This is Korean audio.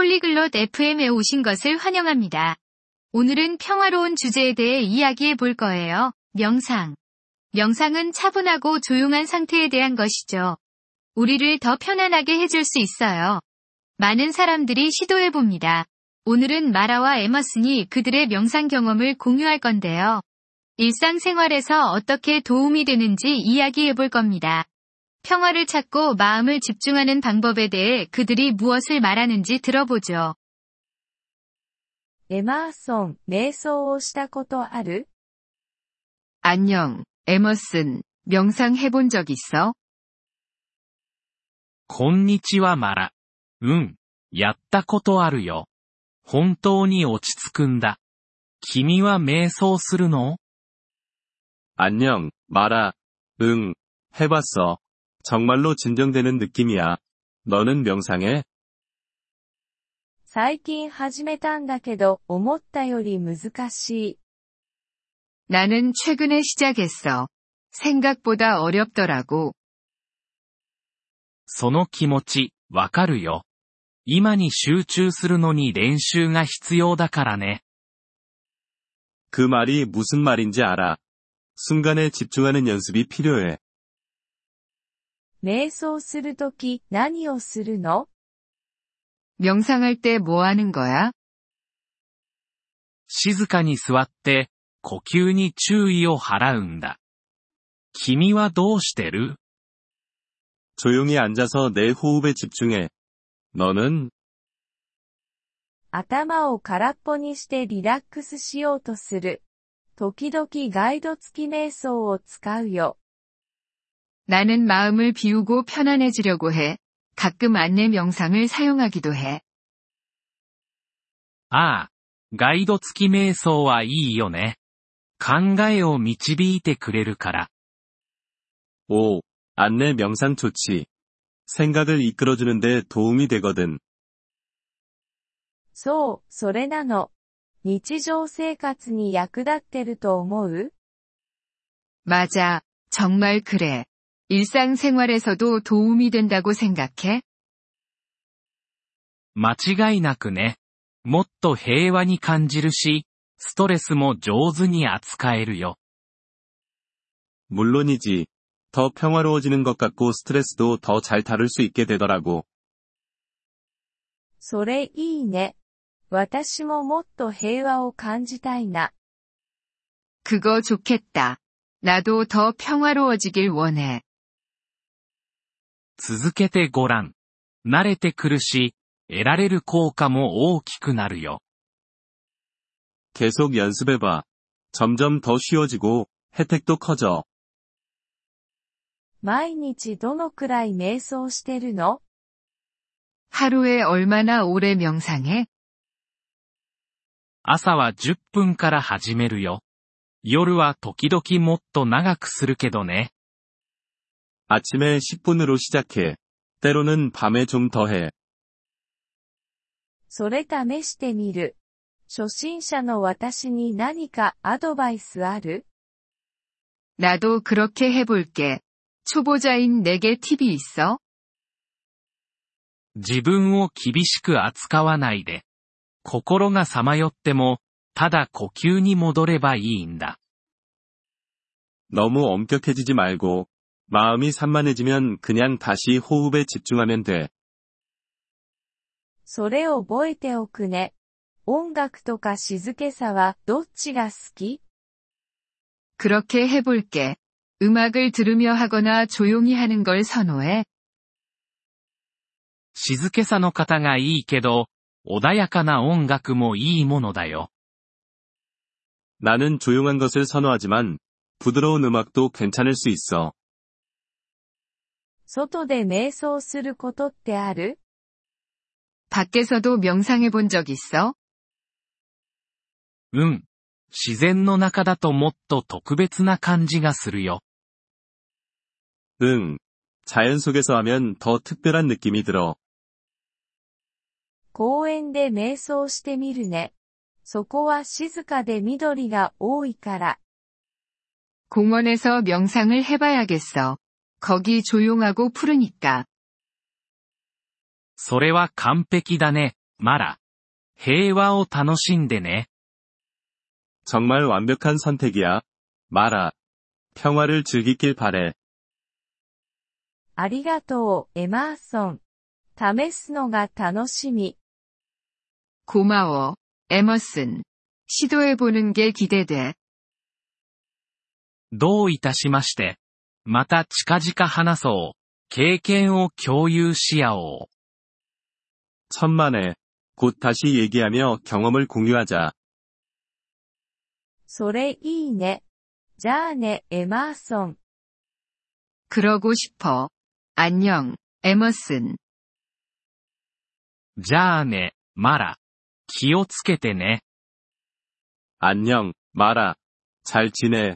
폴리글롯 FM에 오신 것을 환영합니다. 오늘은 평화로운 주제에 대해 이야기해 볼 거예요. 명상. 명상은 차분하고 조용한 상태에 대한 것이죠. 우리를 더 편안하게 해줄 수 있어요. 많은 사람들이 시도해 봅니다. 오늘은 마라와 에머슨이 그들의 명상 경험을 공유할 건데요. 일상생활에서 어떻게 도움이 되는지 이야기해 볼 겁니다. 평화를 찾고 마음을 집중하는 방법에 대해 그들이 무엇을 말하는지 들어보죠. エマーソン、瞑想をしたことある 안녕, 에머슨. 명상 해본 적 있어? こんにちはマラ。うん。やったことあるよ。本当に落ち着くんだ。君は瞑想するの 안녕, 마라. 응, 해봤어. 정말로 진정되는 느낌이야. 너는 명상해? 最近始めたんだけど、思ったより難しい。 나는 최근에 시작했어. 생각보다 어렵더라고. その気持ち、わかるよ。今に集中するのに練習が必要だからね。 그 말이 무슨 말인지 알아. 순간에 집중하는 연습이 필요해. 瞑想するとき、何をするの 명상할 때 뭐 하는 거야? 静かに座って、呼吸に注意を払うんだ。君はどうしてる 조용히 앉아서 내 호흡에 집중해. 너는 頭を空っぽにしてリラックスしようとする。時々ガイド付き瞑想を使うよ。 나는 마음을 비우고 편안해지려고 해. 가끔 안내 명상을 사용하기도 해. ああ、ガイド付き瞑想はいいよね。考えを導いてくれるから。 오, 안내 명상 좋지. 생각을 이끌어주는데 도움이 되거든. そう、それなの。日常生活に役立ってると思う 맞아. 정말 그래. 일상생활에서도 도움이 된다고 생각해? 間違いなくね。もっと平和に感じるし、ストレスも上手に扱えるよ。 물론이지. 더 평화로워지는 것 같고 스트레스도 더 잘 다룰 수 있게 되더라고. それいいね。私ももっと平和を感じたいな。 그거 좋겠다. 나도 더 평화로워지길 원해. 続けてごらん。慣れてくるし、得られる効果も大きくなるよ。 계속 연습해봐. 점점 더 쉬워지고 혜택도 커져. 毎日どのくらい瞑想してるの 하루에 얼마나 오래 명상해? 朝は10分から始めるよ。夜は時々もっと長くするけどね。 아침에 10분으로 시작해. 때로는 밤에 좀 더 해. それ試してみる。初心者の私に何かアドバイスある 나도 그렇게 해볼게. 초보자인 내게 팁이 있어? 自分を厳しく扱わないで。心がさまよっても、ただ呼吸に戻ればいいんだ。 너무 엄격해지지 말고 마음이 산만해지면 그냥 다시 호흡에 집중하면 돼. それを覚えておくね。音楽とか静けさはどっちが好き 그렇게 해볼게. 음악을 들으며 하거나 조용히 하는 걸 선호해? 静けさの方がいいけど、穏やかな音楽もいいものだよ。 나는 조용한 것을 선호하지만 부드러운 음악도 괜찮을 수 있어. 外で瞑想することってある 밖에서도 명상해 본 적 있어? うん。自然の中だともっと特別な感じがするよ。 응. 자연 속에서 하면 더 특별한 느낌이 들어. 公園で瞑想してみるね。そこは静かで緑が多いから。 공원에서 명상을 해봐야겠어. 거기 조용하고 푸르니까. それは完璧だね。 マラ。平和を楽しんでね。 정말 완벽한 선택이야. 마라. 평화를 즐기길 바래. ありがとう、エマーソン。試すのが楽しみ。 고마워, 에머슨. 시도해보는 게 기대돼. どういたしまして。 また近々話そう。経験を共有し合おう。 천만에. 곧 다시 얘기하며 경험을 공유하자. それいいね。じゃあね、エマーソン。 그러고 싶어. 안녕, 에머슨. じゃあね、マラ。気をつけてね。 안녕, 마라. 잘 지내.